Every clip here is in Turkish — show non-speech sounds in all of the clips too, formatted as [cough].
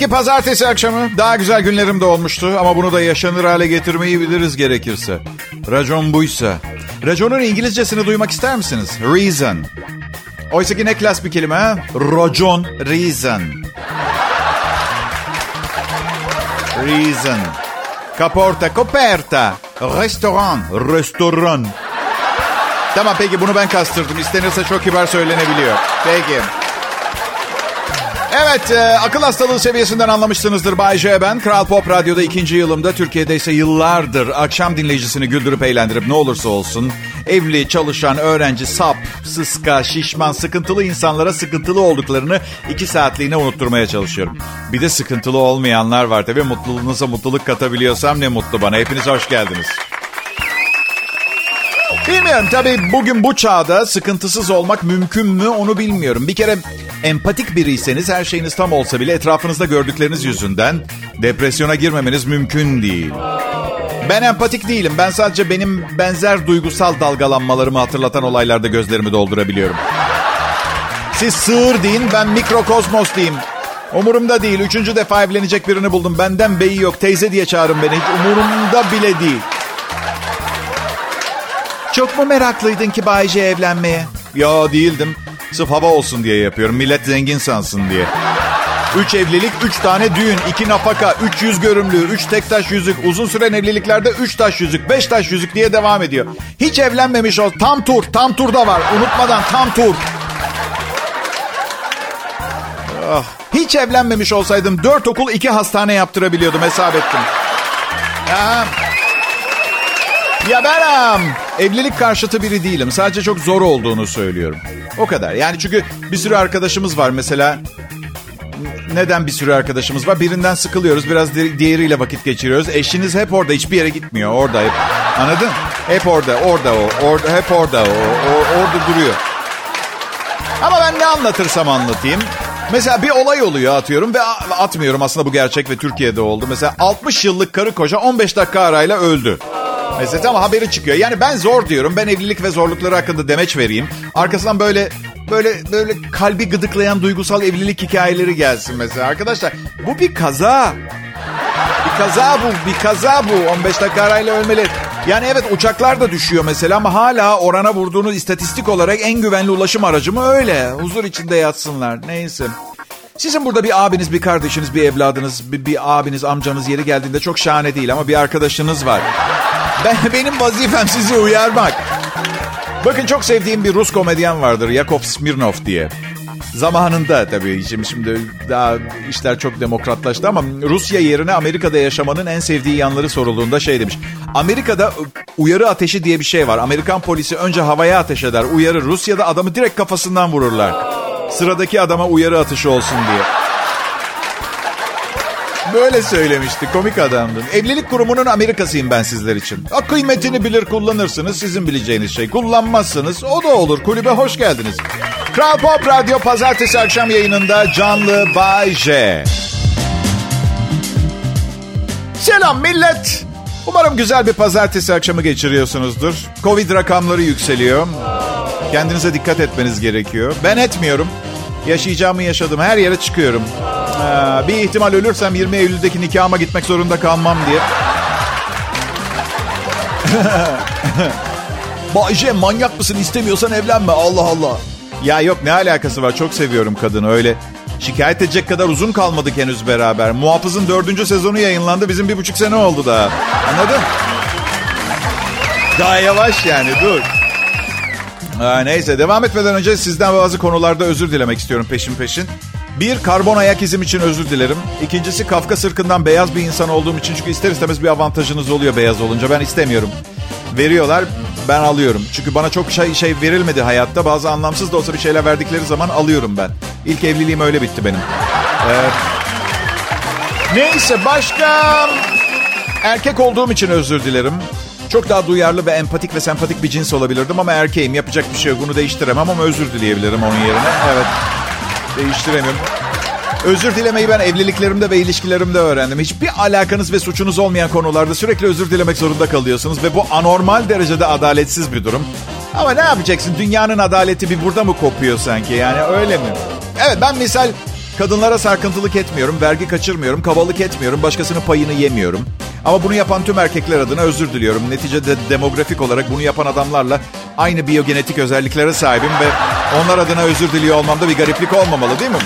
Peki pazartesi akşamı daha güzel günlerim de olmuştu ama bunu da yaşanır hale getirmeyi biliriz gerekirse. Racon buysa. Raconun İngilizcesini duymak ister misiniz? Reason. Oysa ki ne klas bir kelime ha? Racon, reason. Reason. Kaporta, coperta. Restoran, restoran. Tamam peki bunu ben kastırdım. İstenirse çok kibar söylenebiliyor. Peki. Evet, e, akıl hastalığı seviyesinden anlamışsınızdır Bay J. Ben Kral Pop Radyo'da ikinci yılımda Türkiye'de ise yıllardır akşam dinleyicisini güldürüp eğlendirip ne olursa olsun evli, çalışan, öğrenci, sap, sıska, şişman, sıkıntılı insanlara sıkıntılı olduklarını iki saatliğine unutturmaya çalışıyorum. Bir de sıkıntılı olmayanlar var tabii mutluluğunuza mutluluk katabiliyorsam ne mutlu bana. Hepiniz hoş geldiniz. Bilmiyorum tabii bugün bu çağda sıkıntısız olmak mümkün mü onu bilmiyorum. Bir kere empatik biriyseniz her şeyiniz tam olsa bile etrafınızda gördükleriniz yüzünden depresyona girmemeniz mümkün değil. Ben empatik değilim. Ben sadece benim benzer duygusal dalgalanmalarımı hatırlatan olaylarda gözlerimi doldurabiliyorum. Siz sığır deyin, ben mikrokozmos diyeyim. Umurumda değil. Üçüncü defa evlenecek birini buldum. Benden beyi yok. Teyze diye çağırın beni. Hiç umurumda bile değil. Çok mu meraklıydın ki Bayce evlenmeye? Ya değildim. Sırf hava olsun diye yapıyorum. Millet zengin sansın diye. Üç evlilik, üç tane düğün, iki nafaka, üç yüz görümlü, üç tek taş yüzük, uzun süren evliliklerde üç taş yüzük, beş taş yüzük diye devam ediyor. Hiç evlenmemiş ol. Tam tur, tam turda var. Unutmadan tam tur. Ah, hiç evlenmemiş olsaydım dört okul iki hastane yaptırabiliyordum hesap ettim. Ya, ya ben um, evlilik karşıtı biri değilim. Sadece çok zor olduğunu söylüyorum. O kadar. Yani çünkü bir sürü arkadaşımız var mesela. Neden bir sürü arkadaşımız var? Birinden sıkılıyoruz. Biraz diğeriyle vakit geçiriyoruz. Eşiniz hep orada. Hiçbir yere gitmiyor. Orada hep. Anladın? Hep orada. Orada o. Orada, hep orada o. o orada duruyor. Ama ben ne anlatırsam anlatayım. Mesela bir olay oluyor atıyorum ve atmıyorum aslında bu gerçek ve Türkiye'de oldu. Mesela 60 yıllık karı koca 15 dakika arayla öldü. Mesela ama haberi çıkıyor. Yani ben zor diyorum. Ben evlilik ve zorlukları hakkında demeç vereyim. Arkasından böyle böyle böyle kalbi gıdıklayan duygusal evlilik hikayeleri gelsin mesela. Arkadaşlar bu bir kaza. Bir kaza bu, bir kaza bu. 15 dakika arayla ölmeli. Yani evet uçaklar da düşüyor mesela ama hala orana vurduğunuz istatistik olarak en güvenli ulaşım aracı mı öyle. Huzur içinde yatsınlar. Neyse. Sizin burada bir abiniz, bir kardeşiniz, bir evladınız, bir, bir abiniz, amcanız yeri geldiğinde çok şahane değil ama bir arkadaşınız var. Ben, benim vazifem sizi uyarmak. Bakın çok sevdiğim bir Rus komedyen vardır. Yakov Smirnov diye. Zamanında tabii şimdi, şimdi daha işler çok demokratlaştı ama Rusya yerine Amerika'da yaşamanın en sevdiği yanları sorulduğunda şey demiş. Amerika'da uyarı ateşi diye bir şey var. Amerikan polisi önce havaya ateş eder, uyarır. Rusya'da adamı direkt kafasından vururlar. Sıradaki adama uyarı atışı olsun diye. Böyle söylemişti. Komik adamdın. Evlilik kurumunun Amerikasıyım ben sizler için. A, kıymetini bilir kullanırsınız. Sizin bileceğiniz şey. Kullanmazsınız. O da olur. Kulübe hoş geldiniz. Kral Pop Radyo pazartesi akşam yayınında canlı Bay J. Selam millet. Umarım güzel bir pazartesi akşamı geçiriyorsunuzdur. Covid rakamları yükseliyor. Kendinize dikkat etmeniz gerekiyor. Ben etmiyorum. Yaşayacağımı yaşadım. Her yere çıkıyorum. Ee, bir ihtimal ölürsem 20 Eylül'deki nikahıma gitmek zorunda kalmam diye. [laughs] Bayce manyak mısın istemiyorsan evlenme Allah Allah. Ya yok ne alakası var çok seviyorum kadını öyle. Şikayet edecek kadar uzun kalmadık henüz beraber. Muhafız'ın dördüncü sezonu yayınlandı. Bizim bir buçuk sene oldu daha. Anladın? Daha yavaş yani dur. Aa, neyse devam etmeden önce sizden bazı konularda özür dilemek istiyorum peşin peşin. Bir, karbon ayak izim için özür dilerim. İkincisi, Kafka sırkından beyaz bir insan olduğum için çünkü ister istemez bir avantajınız oluyor beyaz olunca. Ben istemiyorum. Veriyorlar, ben alıyorum. Çünkü bana çok şey, şey verilmedi hayatta. Bazı anlamsız da olsa bir şeyler verdikleri zaman alıyorum ben. İlk evliliğim öyle bitti benim. Ee, neyse, başka... Erkek olduğum için özür dilerim. Çok daha duyarlı ve empatik ve sempatik bir cins olabilirdim ama erkeğim. Yapacak bir şey yok. Bunu değiştiremem ama özür dileyebilirim onun yerine. Evet. Değiştiremiyorum. Özür dilemeyi ben evliliklerimde ve ilişkilerimde öğrendim. Hiçbir alakanız ve suçunuz olmayan konularda sürekli özür dilemek zorunda kalıyorsunuz. Ve bu anormal derecede adaletsiz bir durum. Ama ne yapacaksın? Dünyanın adaleti bir burada mı kopuyor sanki? Yani öyle mi? Evet ben misal Kadınlara sarkıntılık etmiyorum, vergi kaçırmıyorum, kabalık etmiyorum, başkasının payını yemiyorum. Ama bunu yapan tüm erkekler adına özür diliyorum. Neticede demografik olarak bunu yapan adamlarla aynı biyogenetik özelliklere sahibim ve onlar adına özür diliyor olmamda bir gariplik olmamalı değil mi?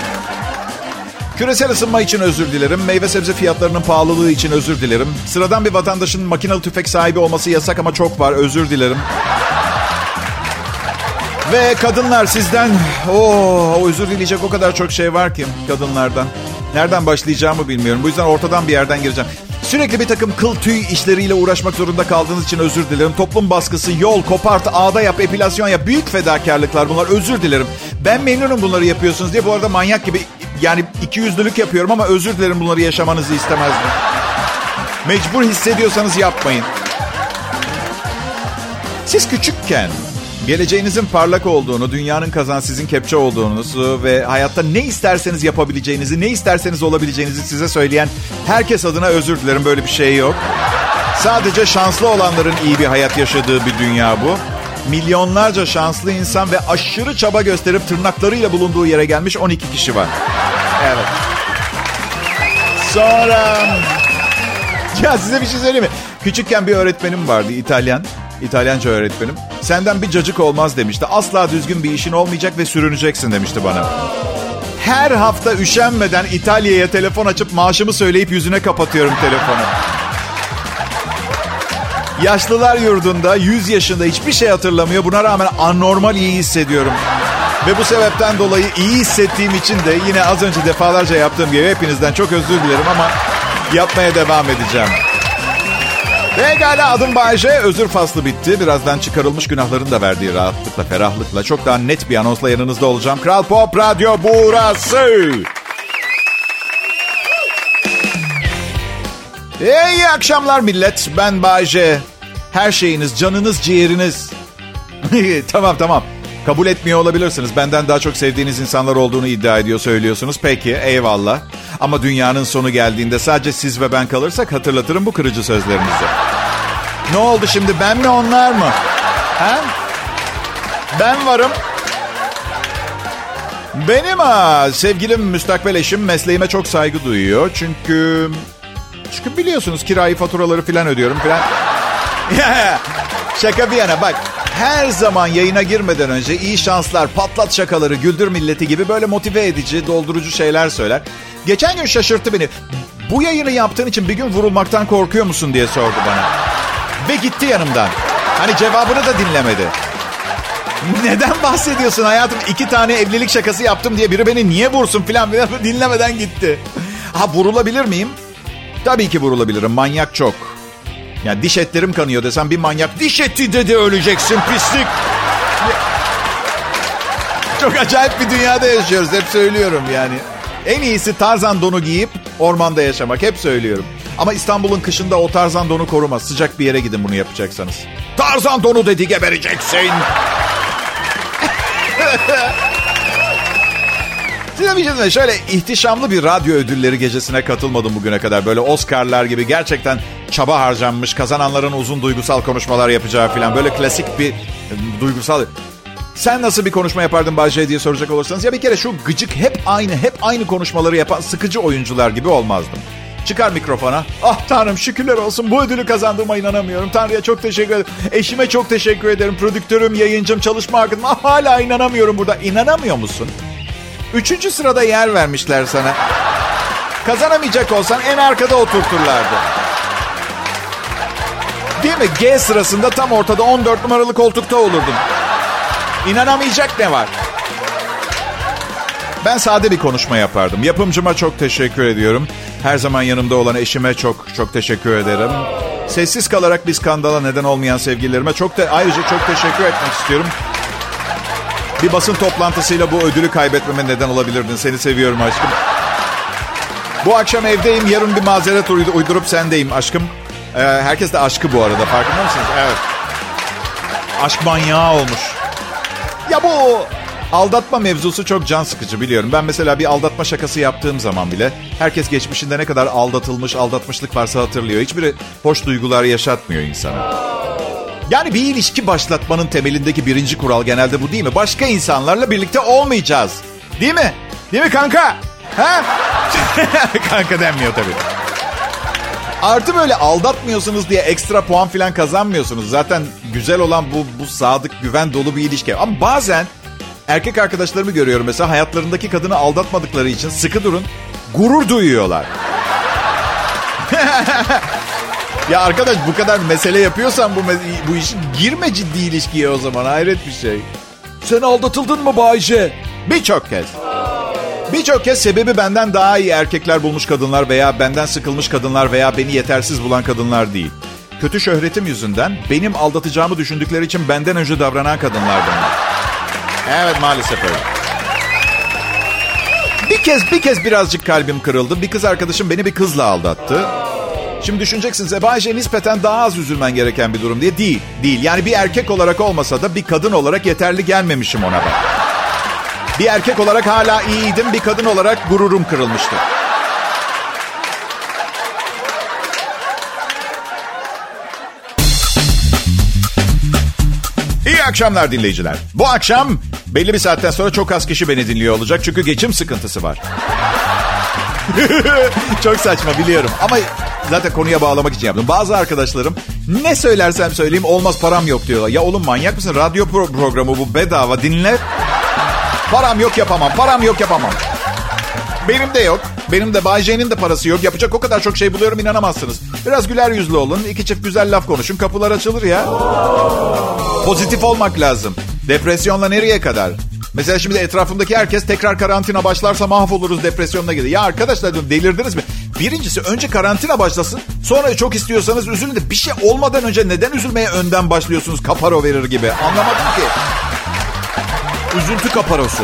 Küresel ısınma için özür dilerim. Meyve sebze fiyatlarının pahalılığı için özür dilerim. Sıradan bir vatandaşın makinalı tüfek sahibi olması yasak ama çok var. Özür dilerim. Ve kadınlar sizden o özür dileyecek o kadar çok şey var ki kadınlardan. Nereden başlayacağımı bilmiyorum. Bu yüzden ortadan bir yerden gireceğim. Sürekli bir takım kıl tüy işleriyle uğraşmak zorunda kaldığınız için özür dilerim. Toplum baskısı, yol, kopart, ağda yap, epilasyon yap. Büyük fedakarlıklar bunlar. Özür dilerim. Ben memnunum bunları yapıyorsunuz diye. Bu arada manyak gibi yani iki yüzlülük yapıyorum ama özür dilerim bunları yaşamanızı istemezdim. Mecbur hissediyorsanız yapmayın. Siz küçükken geleceğinizin parlak olduğunu, dünyanın kazan sizin kepçe olduğunuzu ve hayatta ne isterseniz yapabileceğinizi, ne isterseniz olabileceğinizi size söyleyen herkes adına özür dilerim. Böyle bir şey yok. Sadece şanslı olanların iyi bir hayat yaşadığı bir dünya bu. Milyonlarca şanslı insan ve aşırı çaba gösterip tırnaklarıyla bulunduğu yere gelmiş 12 kişi var. Evet. Sonra... Ya size bir şey söyleyeyim mi? Küçükken bir öğretmenim vardı İtalyan. İtalyanca öğretmenim. Senden bir cacık olmaz demişti. Asla düzgün bir işin olmayacak ve sürüneceksin demişti bana. Her hafta üşenmeden İtalya'ya telefon açıp maaşımı söyleyip yüzüne kapatıyorum telefonu. Yaşlılar yurdunda 100 yaşında hiçbir şey hatırlamıyor. Buna rağmen anormal iyi hissediyorum. Ve bu sebepten dolayı iyi hissettiğim için de yine az önce defalarca yaptığım gibi hepinizden çok özür dilerim ama yapmaya devam edeceğim. Pekala adım Bayece. Özür faslı bitti. Birazdan çıkarılmış günahların da verdiği rahatlıkla, ferahlıkla çok daha net bir anonsla yanınızda olacağım. Kral Pop Radyo burası. İyi akşamlar millet. Ben Bayece. Her şeyiniz, canınız, ciğeriniz. [laughs] tamam tamam. Kabul etmiyor olabilirsiniz. Benden daha çok sevdiğiniz insanlar olduğunu iddia ediyor söylüyorsunuz. Peki eyvallah. Ama dünyanın sonu geldiğinde sadece siz ve ben kalırsak hatırlatırım bu kırıcı sözlerinizi. Ne oldu şimdi ben mi onlar mı? Ha? Ben varım. Benim ha, sevgilim müstakbel eşim mesleğime çok saygı duyuyor. Çünkü çünkü biliyorsunuz kirayı faturaları falan ödüyorum falan. [laughs] Şaka bir yana bak her zaman yayına girmeden önce iyi şanslar, patlat şakaları, güldür milleti gibi böyle motive edici, doldurucu şeyler söyler. Geçen gün şaşırttı beni. Bu yayını yaptığın için bir gün vurulmaktan korkuyor musun diye sordu bana. Ve gitti yanımdan. Hani cevabını da dinlemedi. Neden bahsediyorsun hayatım? İki tane evlilik şakası yaptım diye biri beni niye vursun filan [laughs] dinlemeden gitti. Ha vurulabilir miyim? Tabii ki vurulabilirim. Manyak çok. Yani diş etlerim kanıyor desem bir manyak diş eti dedi öleceksin pislik. [laughs] Çok acayip bir dünyada yaşıyoruz. Hep söylüyorum yani. En iyisi tarzan donu giyip ormanda yaşamak. Hep söylüyorum. Ama İstanbul'un kışında o tarzan donu korumaz. Sıcak bir yere gidin bunu yapacaksanız. Tarzan donu dedi gebereceksin. [laughs] Size bir. Şöyle ihtişamlı bir radyo ödülleri gecesine katılmadım bugüne kadar. Böyle Oscar'lar gibi gerçekten çaba harcanmış, kazananların uzun duygusal konuşmalar yapacağı falan. Böyle klasik bir duygusal... Sen nasıl bir konuşma yapardın Bahçe diye soracak olursanız. Ya bir kere şu gıcık hep aynı, hep aynı konuşmaları yapan sıkıcı oyuncular gibi olmazdım. Çıkar mikrofona. Ah Tanrım şükürler olsun bu ödülü kazandığıma inanamıyorum. Tanrı'ya çok teşekkür ederim. Eşime çok teşekkür ederim. Prodüktörüm, yayıncım, çalışma arkadaşım. Ah, hala inanamıyorum burada. İnanamıyor musun? Üçüncü sırada yer vermişler sana. Kazanamayacak olsan en arkada oturturlardı. Değil mi? G sırasında tam ortada 14 numaralı koltukta olurdum. İnanamayacak ne var? Ben sade bir konuşma yapardım. Yapımcıma çok teşekkür ediyorum. Her zaman yanımda olan eşime çok çok teşekkür ederim. Sessiz kalarak bir skandala neden olmayan sevgililerime çok da ayrıca çok teşekkür etmek istiyorum. Bir basın toplantısıyla bu ödülü kaybetmeme neden olabilirdin. Seni seviyorum aşkım. Bu akşam evdeyim. Yarın bir mazeret uydurup sendeyim aşkım. Ee, herkes de aşkı bu arada. Farkında mısınız? Evet. Aşk manyağı olmuş. Ya bu aldatma mevzusu çok can sıkıcı biliyorum. Ben mesela bir aldatma şakası yaptığım zaman bile herkes geçmişinde ne kadar aldatılmış, aldatmışlık varsa hatırlıyor. Hiçbiri hoş duygular yaşatmıyor insana. Yani bir ilişki başlatmanın temelindeki birinci kural genelde bu değil mi? Başka insanlarla birlikte olmayacağız. Değil mi? Değil mi kanka? Ha? [laughs] Kanka denmiyor tabii. Artı böyle aldatmıyorsunuz diye ekstra puan falan kazanmıyorsunuz. Zaten güzel olan bu, bu sadık, güven dolu bir ilişki. Ama bazen erkek arkadaşlarımı görüyorum mesela hayatlarındaki kadını aldatmadıkları için sıkı durun gurur duyuyorlar. [laughs] ya arkadaş bu kadar mesele yapıyorsan bu, bu işin girme ciddi ilişkiye o zaman hayret bir şey. Sen aldatıldın mı Bayce? Birçok kez. Birçok kez sebebi benden daha iyi erkekler bulmuş kadınlar veya benden sıkılmış kadınlar veya beni yetersiz bulan kadınlar değil. Kötü şöhretim yüzünden benim aldatacağımı düşündükleri için benden önce davranan kadınlar bunlar. Evet maalesef öyle. Bir kez bir kez birazcık kalbim kırıldı. Bir kız arkadaşım beni bir kızla aldattı. Şimdi düşüneceksiniz Ebayce nispeten daha az üzülmen gereken bir durum diye. Değil, değil. Yani bir erkek olarak olmasa da bir kadın olarak yeterli gelmemişim ona ben. Bir erkek olarak hala iyiydim, bir kadın olarak gururum kırılmıştı. İyi akşamlar dinleyiciler. Bu akşam belli bir saatten sonra çok az kişi beni dinliyor olacak. Çünkü geçim sıkıntısı var. [laughs] çok saçma biliyorum. Ama zaten konuya bağlamak için yaptım. Bazı arkadaşlarım ne söylersem söyleyeyim olmaz param yok diyorlar. Ya oğlum manyak mısın? Radyo pro- programı bu bedava dinle. Param yok yapamam. Param yok yapamam. Benim de yok. Benim de Bay J'nin de parası yok. Yapacak o kadar çok şey buluyorum inanamazsınız. Biraz güler yüzlü olun. iki çift güzel laf konuşun. Kapılar açılır ya. Pozitif olmak lazım. Depresyonla nereye kadar? Mesela şimdi etrafımdaki herkes tekrar karantina başlarsa mahvoluruz depresyonuna gidiyor. Ya arkadaşlar delirdiniz mi? Birincisi önce karantina başlasın. Sonra çok istiyorsanız üzülün de bir şey olmadan önce neden üzülmeye önden başlıyorsunuz kaparo verir gibi? Anlamadım ki. Üzüntü kaparosu.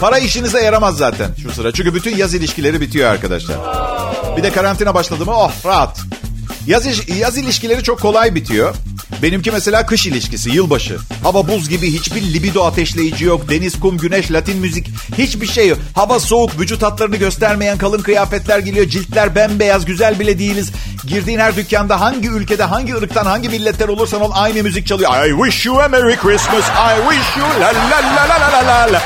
Para işinize yaramaz zaten şu sıra. Çünkü bütün yaz ilişkileri bitiyor arkadaşlar. Bir de karantina başladı mı oh rahat. Yaz, yaz ilişkileri çok kolay bitiyor. Benimki mesela kış ilişkisi, yılbaşı. Hava buz gibi hiçbir libido ateşleyici yok. Deniz, kum, güneş, latin müzik hiçbir şey yok. Hava soğuk, vücut hatlarını göstermeyen kalın kıyafetler geliyor. Ciltler bembeyaz, güzel bile değiliz. Girdiğin her dükkanda hangi ülkede, hangi ırktan, hangi milletten olursan ol aynı müzik çalıyor. I wish you a Merry Christmas, I wish you la la la la la la la.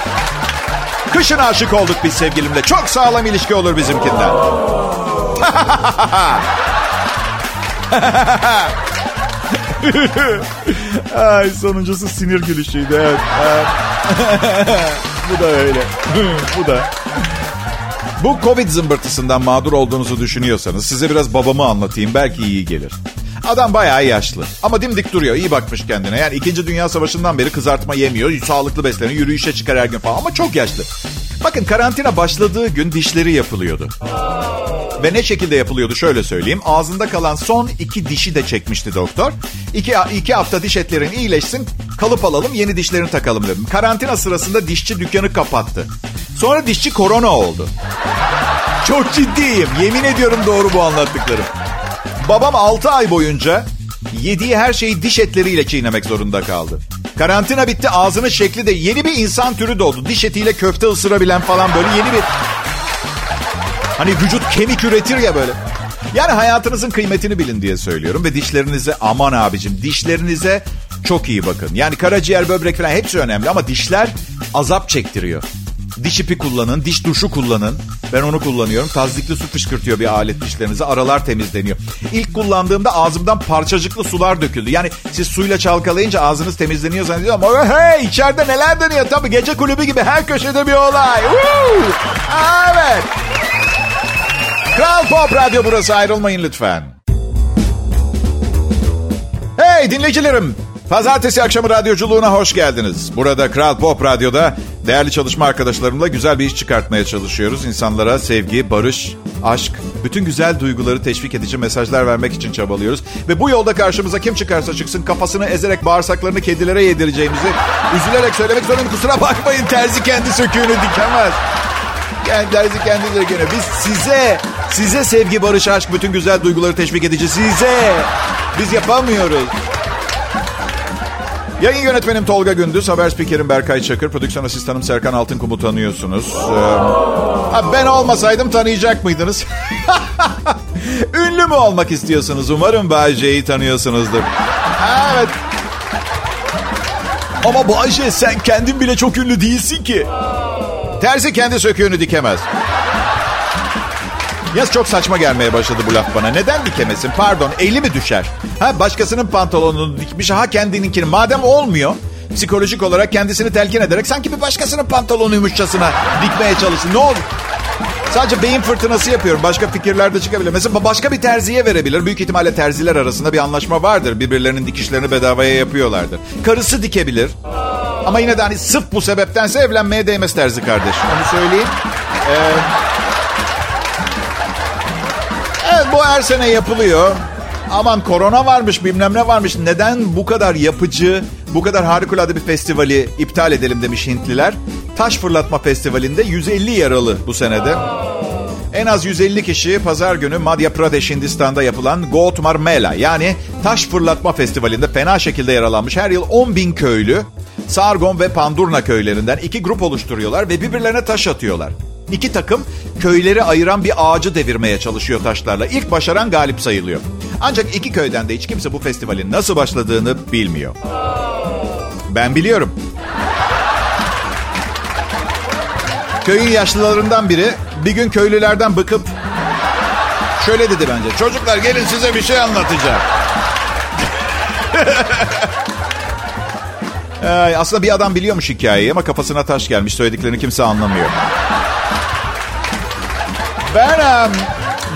Kışın aşık olduk biz sevgilimle. Çok sağlam ilişki olur bizimkinden. [laughs] [laughs] Ay sonuncusu sinir gülüşüydü evet. [laughs] Bu da öyle. Bu da. Bu Covid zımbırtısından mağdur olduğunuzu düşünüyorsanız size biraz babamı anlatayım. Belki iyi gelir. Adam bayağı yaşlı. Ama dimdik duruyor. iyi bakmış kendine. Yani 2. Dünya Savaşı'ndan beri kızartma yemiyor. Sağlıklı besleniyor. Yürüyüşe çıkar her gün falan. Ama çok yaşlı. Bakın karantina başladığı gün dişleri yapılıyordu. Ve ne şekilde yapılıyordu şöyle söyleyeyim. Ağzında kalan son iki dişi de çekmişti doktor. İki, iki hafta diş etlerin iyileşsin kalıp alalım yeni dişlerini takalım dedim. Karantina sırasında dişçi dükkanı kapattı. Sonra dişçi korona oldu. Çok ciddiyim. Yemin ediyorum doğru bu anlattıklarım. Babam 6 ay boyunca yediği her şeyi diş etleriyle çiğnemek zorunda kaldı. Karantina bitti ağzının şekli de yeni bir insan türü doğdu. Diş etiyle köfte ısırabilen falan böyle yeni bir... Hani vücut kemik üretir ya böyle. Yani hayatınızın kıymetini bilin diye söylüyorum. Ve dişlerinize aman abicim dişlerinize çok iyi bakın. Yani karaciğer, böbrek falan hepsi önemli ama dişler azap çektiriyor. Diş ipi kullanın, diş duşu kullanın. Ben onu kullanıyorum. Tazdikli su fışkırtıyor bir alet dişlerinize. Aralar temizleniyor. İlk kullandığımda ağzımdan parçacıklı sular döküldü. Yani siz suyla çalkalayınca ağzınız temizleniyor zannediyorum. Ama hey içeride neler dönüyor? Tabii gece kulübü gibi her köşede bir olay. Woo! Evet. Kral Pop Radyo burası ayrılmayın lütfen. Hey dinleyicilerim. Pazartesi akşamı radyoculuğuna hoş geldiniz. Burada Kral Pop Radyo'da değerli çalışma arkadaşlarımla güzel bir iş çıkartmaya çalışıyoruz. İnsanlara sevgi, barış, aşk, bütün güzel duyguları teşvik edici mesajlar vermek için çabalıyoruz. Ve bu yolda karşımıza kim çıkarsa çıksın kafasını ezerek bağırsaklarını kedilere yedireceğimizi üzülerek söylemek zorundayım. Kusura bakmayın terzi kendi söküğünü dikemez. Yani terzi kendi söküğünü. Biz size, size sevgi, barış, aşk, bütün güzel duyguları teşvik edici size. Biz yapamıyoruz. Yayın yönetmenim Tolga Gündüz, haber spikerim Berkay Çakır, prodüksiyon asistanım Serkan Altınkum'u tanıyorsunuz. Ee, ben olmasaydım tanıyacak mıydınız? [laughs] Ünlü mü olmak istiyorsunuz? Umarım Bayce'yi tanıyorsunuzdur. Evet. Ama Bayce sen kendin bile çok ünlü değilsin ki. Terzi kendi söküğünü dikemez. Yaz çok saçma gelmeye başladı bu laf bana. Neden dikemesin? Pardon eli mi düşer? Ha başkasının pantolonunu dikmiş ha kendininkini. Madem olmuyor psikolojik olarak kendisini telkin ederek sanki bir başkasının pantolonuymuşçasına dikmeye çalışsın. Ne olur? Sadece beyin fırtınası yapıyorum. Başka fikirler de çıkabilir. Mesela başka bir terziye verebilir. Büyük ihtimalle terziler arasında bir anlaşma vardır. Birbirlerinin dikişlerini bedavaya yapıyorlardır. Karısı dikebilir. Ama yine de hani sırf bu sebeptense evlenmeye değmez terzi kardeş. Onu söyleyeyim. Ee, bu her sene yapılıyor. Aman korona varmış bilmem ne varmış. Neden bu kadar yapıcı, bu kadar harikulade bir festivali iptal edelim demiş Hintliler. Taş Fırlatma Festivali'nde 150 yaralı bu senede. En az 150 kişi pazar günü Madhya Pradesh Hindistan'da yapılan Gautmar Mela yani Taş Fırlatma Festivali'nde fena şekilde yaralanmış her yıl 10 bin köylü Sargon ve Pandurna köylerinden iki grup oluşturuyorlar ve birbirlerine taş atıyorlar. İki takım köyleri ayıran bir ağacı devirmeye çalışıyor taşlarla. İlk başaran galip sayılıyor. Ancak iki köyden de hiç kimse bu festivalin nasıl başladığını bilmiyor. Ben biliyorum. Köyün yaşlılarından biri bir gün köylülerden bıkıp şöyle dedi bence. Çocuklar gelin size bir şey anlatacağım. [laughs] Aslında bir adam biliyormuş hikayeyi ama kafasına taş gelmiş. Söylediklerini kimse anlamıyor. Ben um,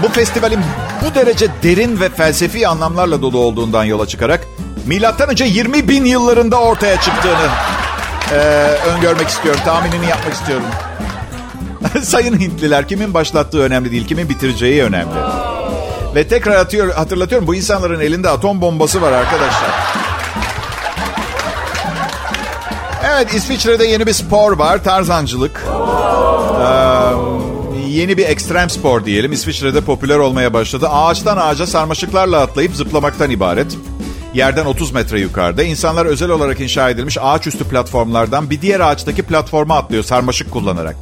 bu festivalin bu derece derin ve felsefi anlamlarla dolu olduğundan yola çıkarak milattan önce 20 bin yıllarında ortaya çıktığını e, öngörmek istiyorum. Tahminini yapmak istiyorum. [laughs] Sayın Hintliler kimin başlattığı önemli değil, kimin bitireceği önemli. Ve tekrar atıyor, hatırlatıyorum bu insanların elinde atom bombası var arkadaşlar. Evet İsviçre'de yeni bir spor var tarzancılık. Ee, yeni bir ekstrem spor diyelim. İsviçre'de popüler olmaya başladı. Ağaçtan ağaca sarmaşıklarla atlayıp zıplamaktan ibaret. Yerden 30 metre yukarıda. İnsanlar özel olarak inşa edilmiş ağaçüstü platformlardan bir diğer ağaçtaki platforma atlıyor sarmaşık kullanarak.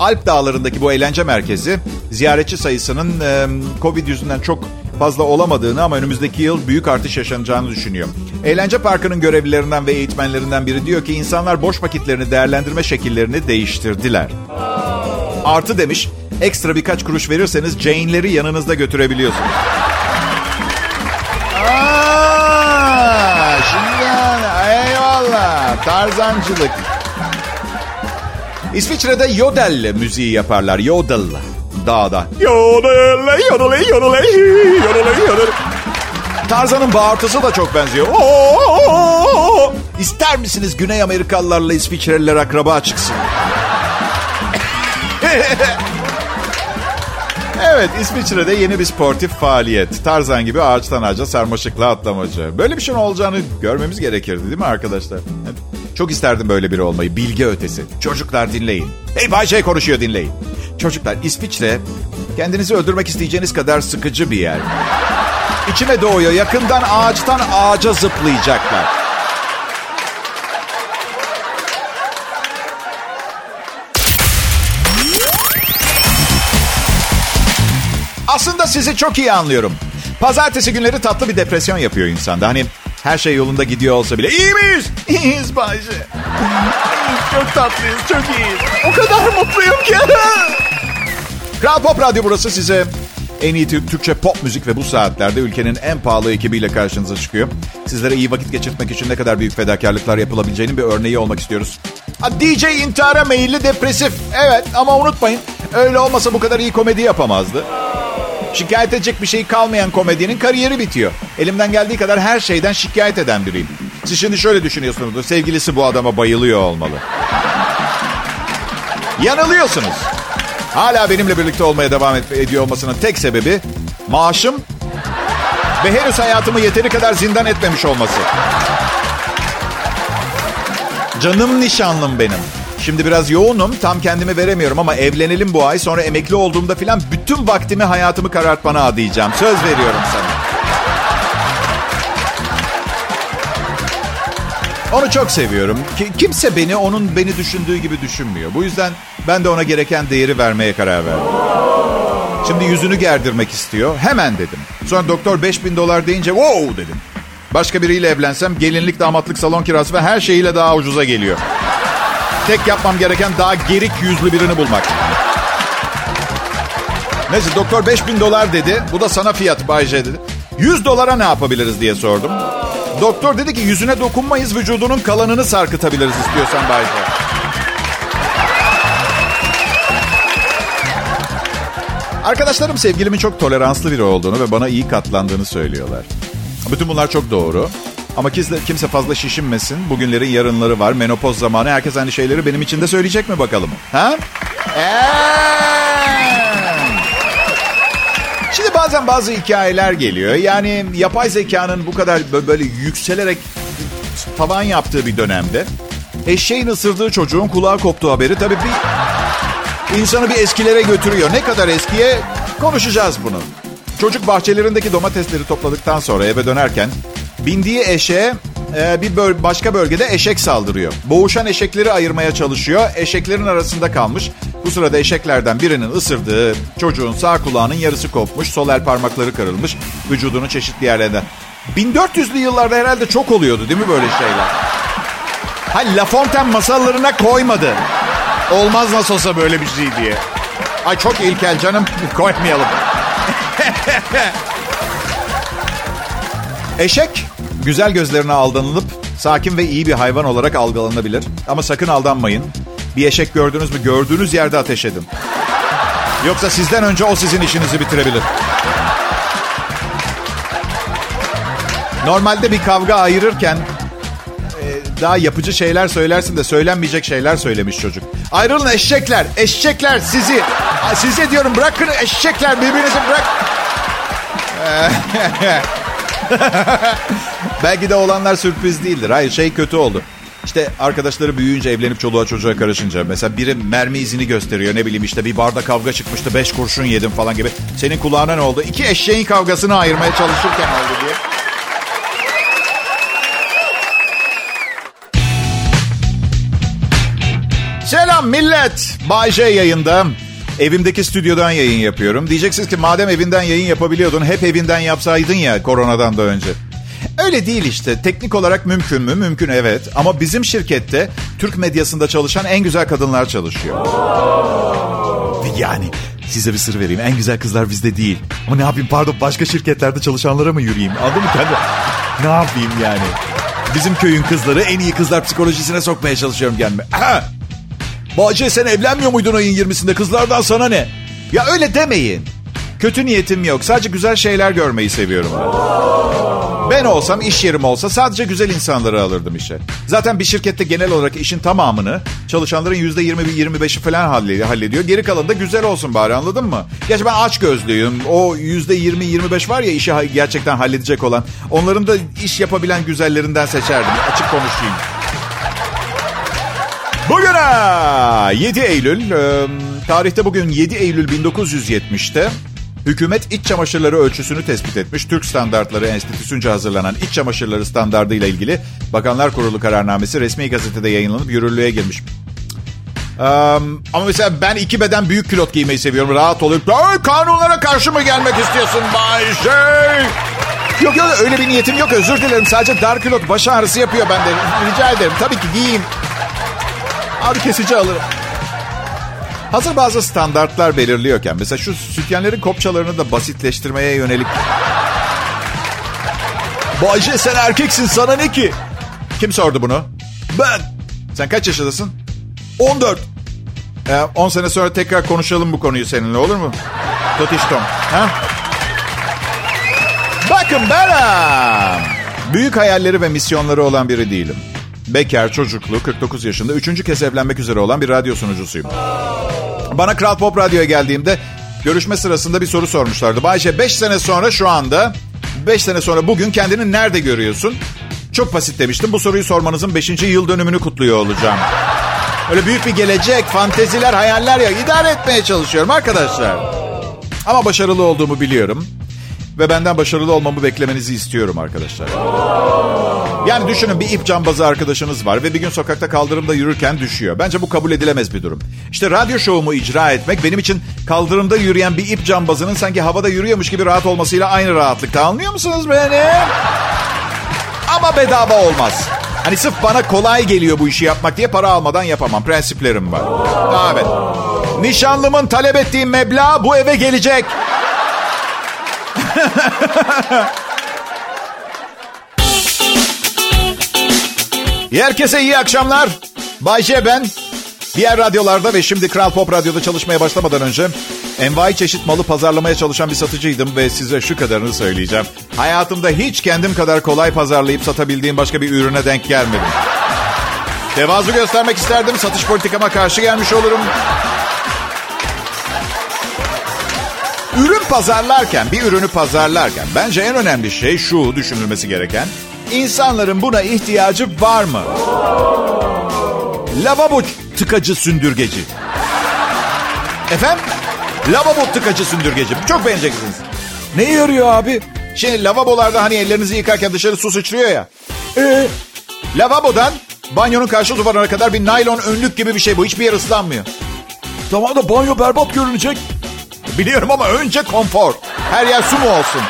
Alp dağlarındaki bu eğlence merkezi ziyaretçi sayısının e, Covid yüzünden çok fazla olamadığını ama önümüzdeki yıl büyük artış yaşanacağını düşünüyor. Eğlence parkının görevlilerinden ve eğitmenlerinden biri diyor ki insanlar boş vakitlerini değerlendirme şekillerini değiştirdiler. Artı demiş, ekstra birkaç kuruş verirseniz Jane'leri yanınızda götürebiliyorsunuz. Şimdi eyvallah. Tarzancılık. İsviçre'de yodel müziği yaparlar. Yodel. Dağda. Yodel, yodel, yodel, yodel, yodel. Tarzan'ın bağırtısı da çok benziyor. Oo! İster misiniz Güney Amerikalılarla İsviçreliler akraba çıksın? [laughs] evet İsviçre'de yeni bir sportif faaliyet. Tarzan gibi ağaçtan ağaca sarmaşıkla atlamacı. Böyle bir şeyin olacağını görmemiz gerekirdi değil mi arkadaşlar? Çok isterdim böyle biri olmayı. Bilge ötesi. Çocuklar dinleyin. Hey Bay J konuşuyor dinleyin. Çocuklar İsviçre kendinizi öldürmek isteyeceğiniz kadar sıkıcı bir yer. İçime doğuyor. Yakından ağaçtan ağaca zıplayacaklar. Aslında sizi çok iyi anlıyorum. Pazartesi günleri tatlı bir depresyon yapıyor insanda. Hani her şey yolunda gidiyor olsa bile. İyi miyiz? İyiyiz Bayce. çok tatlıyız, çok iyiyiz. O kadar mutluyum ki. Kral Pop Radyo burası size en iyi Türkçe pop müzik ve bu saatlerde ülkenin en pahalı ekibiyle karşınıza çıkıyor. Sizlere iyi vakit geçirtmek için ne kadar büyük fedakarlıklar yapılabileceğinin bir örneği olmak istiyoruz. DJ intihara meyilli depresif. Evet ama unutmayın öyle olmasa bu kadar iyi komedi yapamazdı. Şikayet edecek bir şey kalmayan komedyenin kariyeri bitiyor. Elimden geldiği kadar her şeyden şikayet eden biriyim. Siz şimdi şöyle düşünüyorsunuz. Sevgilisi bu adama bayılıyor olmalı. Yanılıyorsunuz. Hala benimle birlikte olmaya devam ediyor olmasının tek sebebi maaşım ve henüz hayatımı yeteri kadar zindan etmemiş olması. Canım nişanlım benim. Şimdi biraz yoğunum, tam kendimi veremiyorum ama evlenelim bu ay. Sonra emekli olduğumda filan bütün vaktimi hayatımı karartmana adayacağım. Söz veriyorum sana. Onu çok seviyorum. Kimse beni onun beni düşündüğü gibi düşünmüyor. Bu yüzden ben de ona gereken değeri vermeye karar verdim. Şimdi yüzünü gerdirmek istiyor. Hemen dedim. Sonra doktor 5000 dolar deyince wow dedim. Başka biriyle evlensem gelinlik, damatlık, salon kirası ve her şeyiyle daha ucuza geliyor. Tek yapmam gereken daha gerik yüzlü birini bulmak. Neyse doktor 5000 dolar dedi. Bu da sana fiyat Bay J dedi. 100 dolara ne yapabiliriz diye sordum. Doktor dedi ki yüzüne dokunmayız vücudunun kalanını sarkıtabiliriz istiyorsan Bay J. Arkadaşlarım sevgilimin çok toleranslı biri olduğunu ve bana iyi katlandığını söylüyorlar. Bütün bunlar çok doğru. Ama kimse, kimse fazla şişinmesin. Bugünlerin yarınları var. Menopoz zamanı. Herkes aynı şeyleri benim için de söyleyecek mi bakalım? Ha? Şimdi bazen bazı hikayeler geliyor. Yani yapay zekanın bu kadar böyle yükselerek tavan yaptığı bir dönemde eşeğin ısırdığı çocuğun kulağı koptuğu haberi tabii bir insanı bir eskilere götürüyor. Ne kadar eskiye konuşacağız bunu. Çocuk bahçelerindeki domatesleri topladıktan sonra eve dönerken bindiği eşeğe e, bir böl- başka bölgede eşek saldırıyor. Boğuşan eşekleri ayırmaya çalışıyor. Eşeklerin arasında kalmış. Bu sırada eşeklerden birinin ısırdığı çocuğun sağ kulağının yarısı kopmuş. Sol el parmakları kırılmış. Vücudunun çeşitli yerlerinde. 1400'lü yıllarda herhalde çok oluyordu değil mi böyle şeyler? Ha La Fontaine masallarına koymadı. Olmaz nasıl olsa böyle bir şey diye. Ay çok ilkel canım [laughs] koymayalım. [laughs] Eşek güzel gözlerine aldanılıp sakin ve iyi bir hayvan olarak algılanabilir. Ama sakın aldanmayın. Bir eşek gördünüz mü gördüğünüz yerde ateş edin. Yoksa sizden önce o sizin işinizi bitirebilir. Normalde bir kavga ayırırken e, daha yapıcı şeyler söylersin de söylenmeyecek şeyler söylemiş çocuk. Ayrılın eşekler, eşekler sizi. Size diyorum bırakın eşekler birbirinizi bırak. [laughs] Belki de olanlar sürpriz değildir. Hayır şey kötü oldu. İşte arkadaşları büyüyünce evlenip çoluğa çocuğa karışınca mesela biri mermi izini gösteriyor ne bileyim işte bir barda kavga çıkmıştı beş kurşun yedim falan gibi. Senin kulağına ne oldu? İki eşeğin kavgasını ayırmaya çalışırken oldu diye. Selam millet. Bay J yayında. Evimdeki stüdyodan yayın yapıyorum. Diyeceksiniz ki madem evinden yayın yapabiliyordun hep evinden yapsaydın ya koronadan da önce. Öyle değil işte. Teknik olarak mümkün mü? Mümkün evet. Ama bizim şirkette Türk medyasında çalışan en güzel kadınlar çalışıyor. Yani size bir sır vereyim. En güzel kızlar bizde değil. Ama ne yapayım pardon başka şirketlerde çalışanlara mı yürüyeyim? Anladın mı kendi? Ne yapayım yani? Bizim köyün kızları en iyi kızlar psikolojisine sokmaya çalışıyorum kendimi. Aha! Bahçe sen evlenmiyor muydun ayın 20'sinde? Kızlardan sana ne? Ya öyle demeyin. Kötü niyetim yok. Sadece güzel şeyler görmeyi seviyorum ben. Ben olsam iş yerim olsa sadece güzel insanları alırdım işe. Zaten bir şirkette genel olarak işin tamamını çalışanların %20-25'i falan hallediyor. Geri kalanı da güzel olsun bari anladın mı? Gerçi ben aç gözlüyüm. O %20-25 var ya işi gerçekten halledecek olan. Onların da iş yapabilen güzellerinden seçerdim. Açık konuşayım. Bugüne 7 Eylül, e, tarihte bugün 7 Eylül 1970'te hükümet iç çamaşırları ölçüsünü tespit etmiş. Türk Standartları Enstitüsü'nce hazırlanan iç çamaşırları standardı ile ilgili Bakanlar Kurulu kararnamesi resmi gazetede yayınlanıp yürürlüğe girmiş. Um, ama mesela ben iki beden büyük külot giymeyi seviyorum. Rahat olup kanunlara karşı mı gelmek istiyorsun Bay Şey? Yok yok öyle bir niyetim yok özür dilerim. Sadece dar külot baş ağrısı yapıyor bende. Rica ederim tabii ki giyeyim. Ağrı kesici alırım. Hazır bazı standartlar belirliyorken mesela şu sütyenlerin kopçalarını da basitleştirmeye yönelik. Bayce sen erkeksin sana ne ki? Kim sordu bunu? Ben. Sen kaç yaşındasın? 14. Ee, 10 sene sonra tekrar konuşalım bu konuyu seninle olur mu? Totiştom. Ha? Bakın benim. Büyük hayalleri ve misyonları olan biri değilim. Bekar, çocuklu, 49 yaşında, üçüncü kez evlenmek üzere olan bir radyo sunucusuyum. Bana Kral Pop Radyo'ya geldiğimde görüşme sırasında bir soru sormuşlardı. Bayce 5 sene sonra şu anda, 5 sene sonra bugün kendini nerede görüyorsun? Çok basit demiştim. Bu soruyu sormanızın 5. yıl dönümünü kutluyor olacağım. Öyle büyük bir gelecek, fanteziler, hayaller ya idare etmeye çalışıyorum arkadaşlar. Ama başarılı olduğumu biliyorum. Ve benden başarılı olmamı beklemenizi istiyorum arkadaşlar. Yani düşünün bir ip cambazı arkadaşınız var ve bir gün sokakta kaldırımda yürürken düşüyor. Bence bu kabul edilemez bir durum. İşte radyo şovumu icra etmek benim için kaldırımda yürüyen bir ip cambazının sanki havada yürüyormuş gibi rahat olmasıyla aynı rahatlıkta. Anlıyor musunuz beni? Ama bedava olmaz. Hani sırf bana kolay geliyor bu işi yapmak diye para almadan yapamam. Prensiplerim var. Evet. Nişanlımın talep ettiği meblağ bu eve gelecek. [laughs] Herkese iyi akşamlar. Bayce ben. Diğer radyolarda ve şimdi Kral Pop Radyo'da çalışmaya başlamadan önce envai çeşit malı pazarlamaya çalışan bir satıcıydım ve size şu kadarını söyleyeceğim. Hayatımda hiç kendim kadar kolay pazarlayıp satabildiğim başka bir ürüne denk gelmedim. Tevazu göstermek isterdim. Satış politikama karşı gelmiş olurum. Ürün pazarlarken, bir ürünü pazarlarken bence en önemli şey şu düşünülmesi gereken. İnsanların buna ihtiyacı var mı? Lavabo tıkacı sündürgeci. Efendim? Lavabo tıkacı sündürgeci. Çok beğeneceksiniz. Ne yarıyor abi? Şimdi lavabolarda hani ellerinizi yıkarken dışarı su sıçrıyor ya. Ee, lavabodan banyonun karşı duvarına kadar bir naylon önlük gibi bir şey bu. Hiçbir yer ıslanmıyor. Tamam da banyo berbat görünecek. Biliyorum ama önce konfor. Her yer su mu olsun?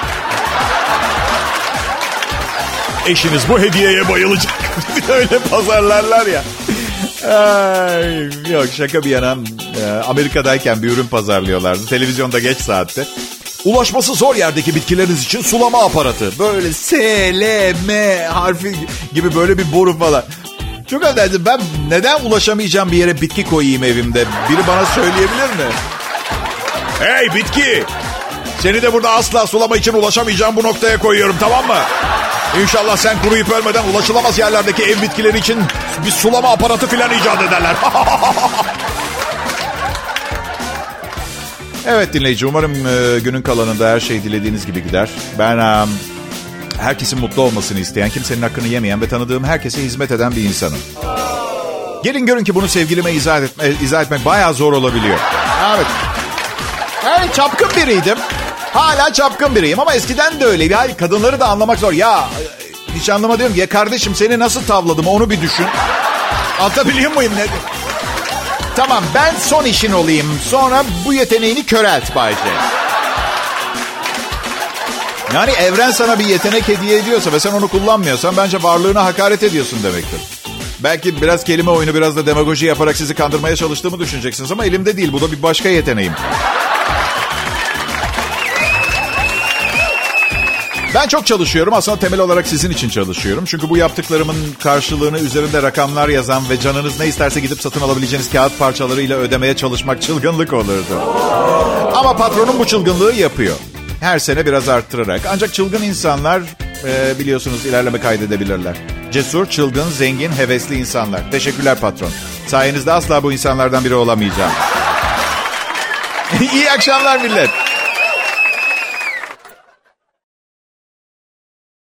Eşiniz bu hediyeye bayılacak. [laughs] öyle pazarlarlar ya. Ay, yok şaka bir yana. Ee, Amerika'dayken bir ürün pazarlıyorlardı. Televizyonda geç saatte. Ulaşması zor yerdeki bitkileriniz için sulama aparatı. Böyle S, L, M harfi gibi böyle bir boru falan. Çok affedersin ben neden ulaşamayacağım bir yere bitki koyayım evimde? Biri bana söyleyebilir mi? Hey bitki! Seni de burada asla sulama için ulaşamayacağım bu noktaya koyuyorum tamam mı? İnşallah sen kuruyup ölmeden ulaşılamaz yerlerdeki ev bitkileri için bir sulama aparatı filan icat ederler. [laughs] evet dinleyici umarım e, günün kalanında her şey dilediğiniz gibi gider. Ben e, herkesin mutlu olmasını isteyen, kimsenin hakkını yemeyen ve tanıdığım herkese hizmet eden bir insanım. Gelin görün ki bunu sevgilime izah, etme, izah etmek bayağı zor olabiliyor. Evet. Yani çapkın biriydim. Hala çapkın biriyim ama eskiden de öyleydi. Hayır kadınları da anlamak zor. Ya nişanlıma diyorum ki ya kardeşim seni nasıl tavladım onu bir düşün. Anlatabiliyor muyum ne? Tamam ben son işin olayım. Sonra bu yeteneğini körelt Bayce. Yani evren sana bir yetenek hediye ediyorsa ve sen onu kullanmıyorsan bence varlığına hakaret ediyorsun demektir. Belki biraz kelime oyunu biraz da demagoji yaparak sizi kandırmaya çalıştığımı düşüneceksiniz ama elimde değil. Bu da bir başka yeteneğim. Ben çok çalışıyorum. Aslında temel olarak sizin için çalışıyorum. Çünkü bu yaptıklarımın karşılığını üzerinde rakamlar yazan ve canınız ne isterse gidip satın alabileceğiniz kağıt parçalarıyla ödemeye çalışmak [laughs] çılgınlık olurdu. Ama patronum bu çılgınlığı yapıyor. Her sene biraz arttırarak. Ancak çılgın insanlar e, biliyorsunuz ilerleme kaydedebilirler. Cesur, çılgın, zengin, hevesli insanlar. Teşekkürler patron. Sayenizde asla bu insanlardan biri olamayacağım. [laughs] İyi akşamlar millet.